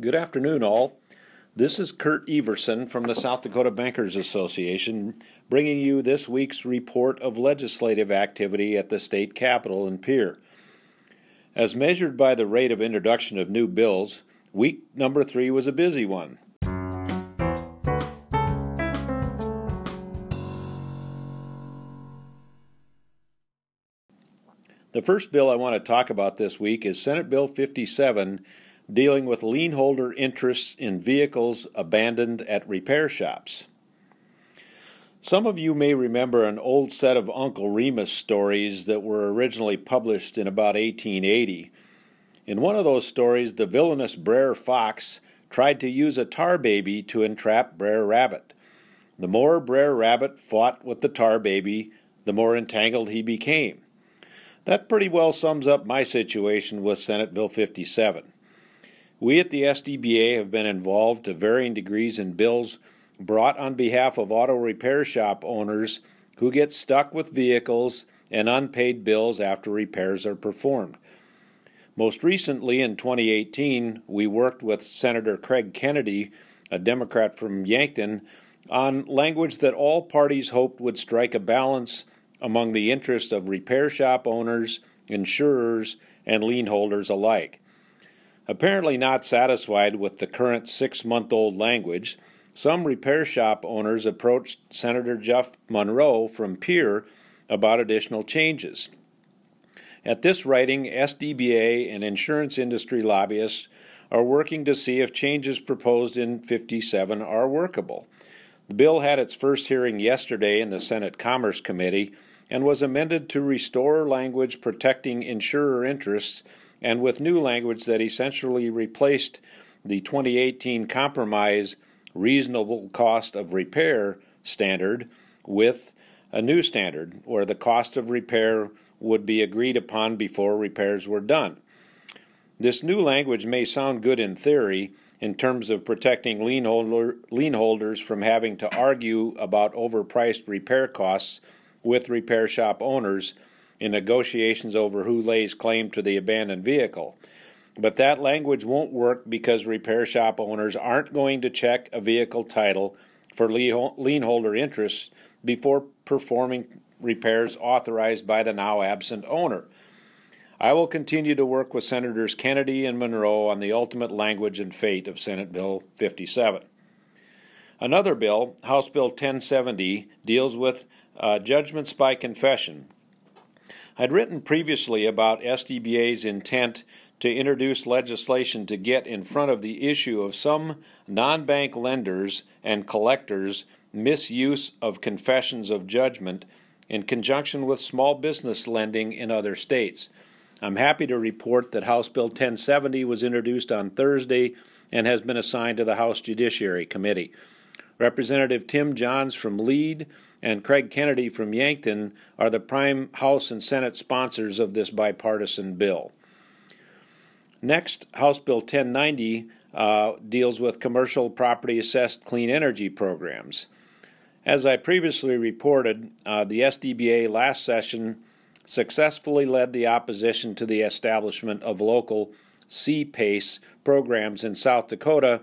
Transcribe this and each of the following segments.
Good afternoon, all. This is Curt Everson from the South Dakota Bankers Association bringing you this week's report of legislative activity at the state capitol in Pierre. As measured by the rate of introduction of new bills, week number three was a busy one. The first bill I want to talk about this week is Senate Bill 57 dealing with lien holder interests in vehicles abandoned at repair shops. Some of you may remember an old set of Uncle Remus stories that were originally published in about 1880. In one of those stories, the villainous Brer Fox tried to use a tar baby to entrap Brer Rabbit. The more Brer Rabbit fought with the tar baby, the more entangled he became. That pretty well sums up my situation with Senate Bill 57. We at the SDBA have been involved to varying degrees in bills brought on behalf of auto repair shop owners who get stuck with vehicles and unpaid bills after repairs are performed. Most recently, in 2018, we worked with Senator Craig Kennedy, a Democrat from Yankton, on language that all parties hoped would strike a balance among the interests of repair shop owners, insurers, and lien holders alike. Apparently not satisfied with the current six month old language, some repair shop owners approached Senator Jeff Monroe from Pierre about additional changes. At this writing, SDBA and insurance industry lobbyists are working to see if changes proposed in 57 are workable. The bill had its first hearing yesterday in the Senate Commerce Committee and was amended to restore language protecting insurer interests and with new language that essentially replaced the 2018 compromise reasonable cost of repair standard with a new standard where the cost of repair would be agreed upon before repairs were done. This new language may sound good in theory in terms of protecting lien, holder, lien holders from having to argue about overpriced repair costs with repair shop owners in negotiations over who lays claim to the abandoned vehicle. But that language won't work because repair shop owners aren't going to check a vehicle title for lien holder interests before performing repairs authorized by the now absent owner. I will continue to work with Senators Kennedy and Monroe on the ultimate language and fate of Senate Bill 57. Another bill, House Bill 1070, deals with uh, judgments by confession, I'd written previously about SDBA's intent to introduce legislation to get in front of the issue of some non bank lenders and collectors' misuse of confessions of judgment in conjunction with small business lending in other states. I'm happy to report that House Bill 1070 was introduced on Thursday and has been assigned to the House Judiciary Committee. Representative Tim Johns from Lead and Craig Kennedy from Yankton are the prime House and Senate sponsors of this bipartisan bill. Next, House Bill 1090 uh, deals with commercial property assessed clean energy programs. As I previously reported, uh, the SDBA last session successfully led the opposition to the establishment of local CPACE programs in South Dakota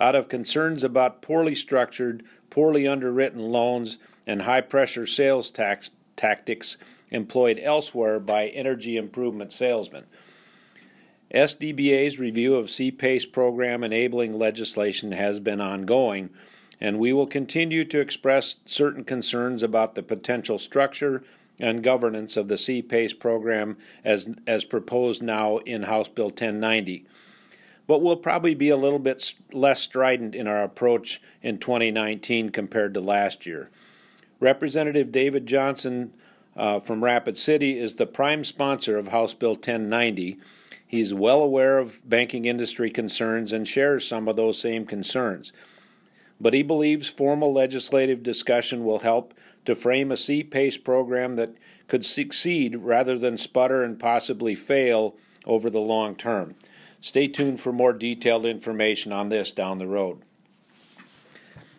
out of concerns about poorly structured, poorly underwritten loans and high pressure sales tax tactics employed elsewhere by energy improvement salesmen. SDBA's review of CPACE program enabling legislation has been ongoing, and we will continue to express certain concerns about the potential structure and governance of the CPACE program as, as proposed now in House Bill 1090 but we'll probably be a little bit less strident in our approach in 2019 compared to last year. Representative David Johnson uh, from Rapid City is the prime sponsor of House Bill 1090. He's well aware of banking industry concerns and shares some of those same concerns. But he believes formal legislative discussion will help to frame a CPACE program that could succeed rather than sputter and possibly fail over the long term. Stay tuned for more detailed information on this down the road.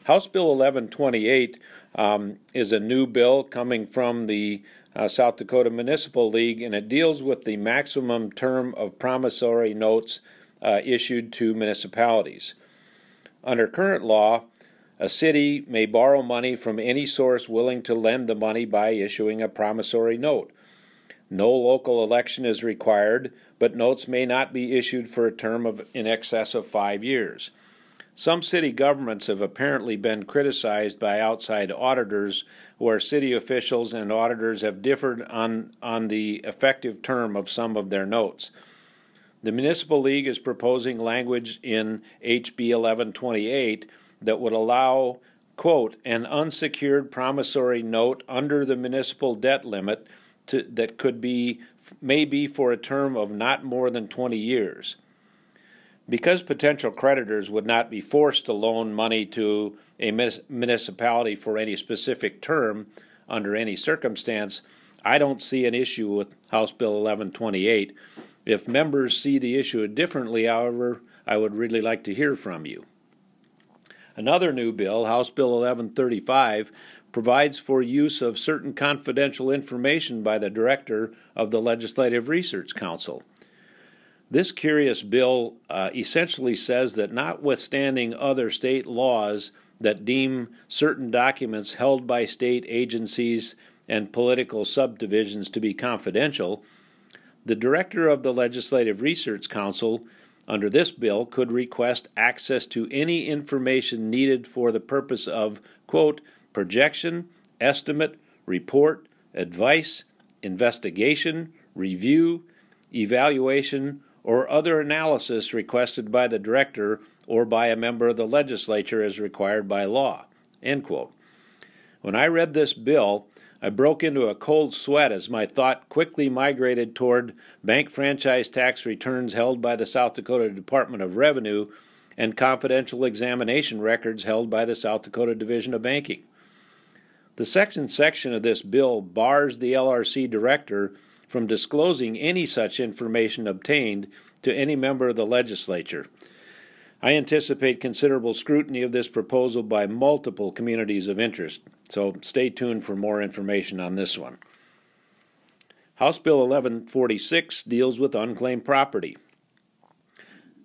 House Bill 1128 um, is a new bill coming from the uh, South Dakota Municipal League, and it deals with the maximum term of promissory notes uh, issued to municipalities. Under current law, a city may borrow money from any source willing to lend the money by issuing a promissory note. No local election is required, but notes may not be issued for a term of in excess of five years. Some city governments have apparently been criticized by outside auditors, where city officials and auditors have differed on, on the effective term of some of their notes. The Municipal League is proposing language in HB 1128 that would allow, quote, an unsecured promissory note under the municipal debt limit to, that could be, maybe for a term of not more than 20 years. Because potential creditors would not be forced to loan money to a municipality for any specific term under any circumstance, I don't see an issue with House Bill 1128. If members see the issue differently, however, I would really like to hear from you. Another new bill, House Bill 1135, provides for use of certain confidential information by the director of the Legislative Research Council. This curious bill uh, essentially says that, notwithstanding other state laws that deem certain documents held by state agencies and political subdivisions to be confidential, the director of the Legislative Research Council under this bill could request access to any information needed for the purpose of, quote, projection, estimate, report, advice, investigation, review, evaluation, or other analysis requested by the director or by a member of the legislature as required by law. End quote. When I read this bill, I broke into a cold sweat as my thought quickly migrated toward bank franchise tax returns held by the South Dakota Department of Revenue and confidential examination records held by the South Dakota Division of Banking. The section section of this bill bars the LRC director from disclosing any such information obtained to any member of the legislature. I anticipate considerable scrutiny of this proposal by multiple communities of interest, so stay tuned for more information on this one. House Bill 1146 deals with unclaimed property.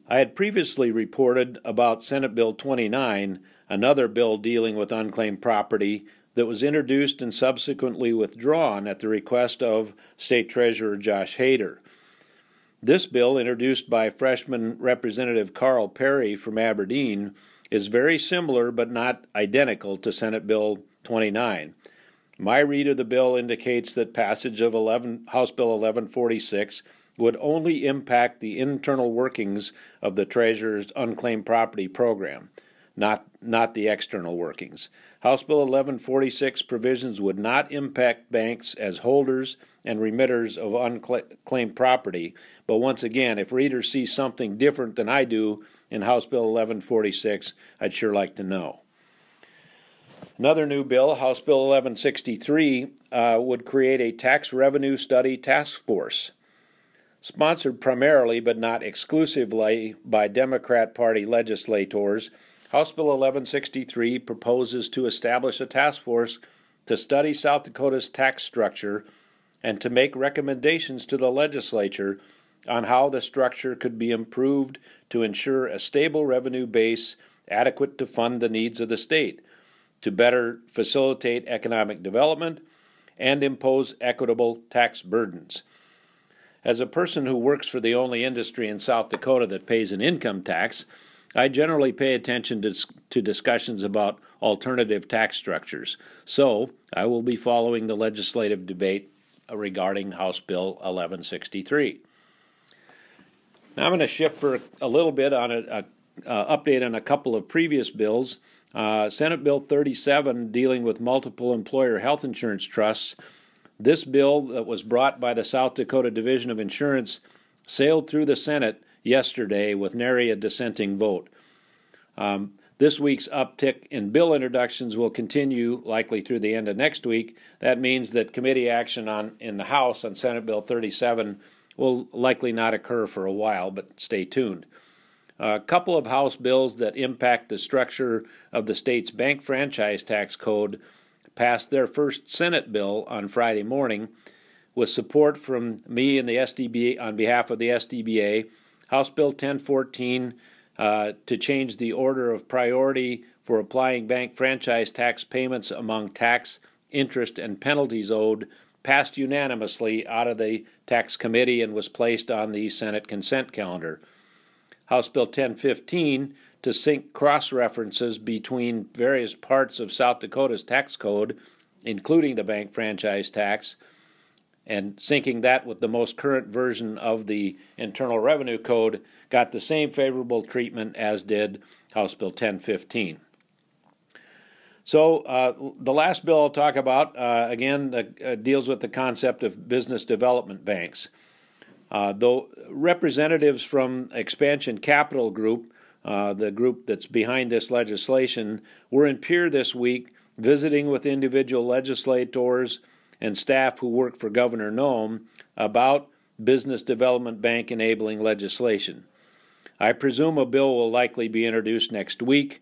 I had previously reported about Senate Bill 29, another bill dealing with unclaimed property that was introduced and subsequently withdrawn at the request of State Treasurer Josh Haeder. This bill, introduced by freshman Representative Carl Perry from Aberdeen, is very similar but not identical to Senate Bill 29. My read of the bill indicates that passage of 11, House Bill 1146 would only impact the internal workings of the Treasurer's unclaimed property program, not, not the external workings. House Bill 1146 provisions would not impact banks as holders and remitters of unclaimed property. But once again, if readers see something different than I do in House Bill 1146, I'd sure like to know. Another new bill, House Bill 1163, uh, would create a tax revenue study task force. Sponsored primarily but not exclusively by Democrat Party legislators, House Bill 1163 proposes to establish a task force to study South Dakota's tax structure and to make recommendations to the legislature on how the structure could be improved to ensure a stable revenue base adequate to fund the needs of the state, to better facilitate economic development, and impose equitable tax burdens. As a person who works for the only industry in South Dakota that pays an income tax, I generally pay attention to, to discussions about alternative tax structures, so I will be following the legislative debate regarding House Bill 1163. Now I'm going to shift for a little bit on a, a, a update on a couple of previous bills. Uh, Senate Bill 37 dealing with multiple employer health insurance trusts. This bill that was brought by the South Dakota Division of Insurance sailed through the Senate yesterday with nary a dissenting vote. Um, this week's uptick in bill introductions will continue likely through the end of next week. That means that committee action on in the House on Senate Bill 37 will likely not occur for a while, but stay tuned. A couple of House bills that impact the structure of the state's bank franchise tax code passed their first Senate bill on Friday morning with support from me and the SDBA on behalf of the SDBA House Bill 1014 uh, to change the order of priority for applying bank franchise tax payments among tax, interest, and penalties owed passed unanimously out of the tax committee and was placed on the Senate consent calendar. House Bill 1015 to sync cross references between various parts of South Dakota's tax code, including the bank franchise tax, and syncing that with the most current version of the Internal Revenue Code got the same favorable treatment as did House Bill 1015. So, uh, the last bill I'll talk about, uh, again, uh, deals with the concept of business development banks. Uh, though representatives from Expansion Capital Group, uh, the group that's behind this legislation, were in Pierre this week visiting with individual legislators and staff who work for Governor Noem about business development bank enabling legislation. I presume a bill will likely be introduced next week.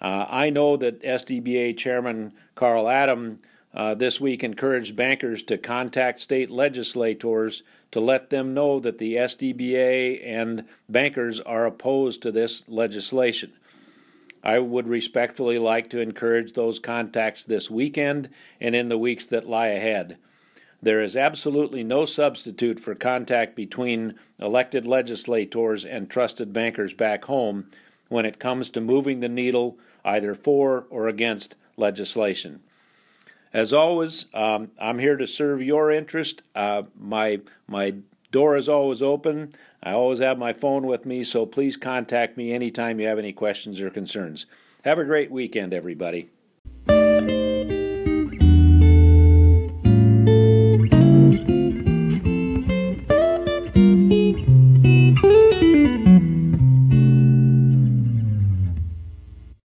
Uh, I know that SDBA Chairman Carl Adam uh, this week encouraged bankers to contact state legislators to let them know that the SDBA and bankers are opposed to this legislation. I would respectfully like to encourage those contacts this weekend and in the weeks that lie ahead. There is absolutely no substitute for contact between elected legislators and trusted bankers back home when it comes to moving the needle either for or against legislation. As always, um, I'm here to serve your interest. Uh, my my door is always open. I always have my phone with me, so please contact me anytime you have any questions or concerns. Have a great weekend, everybody.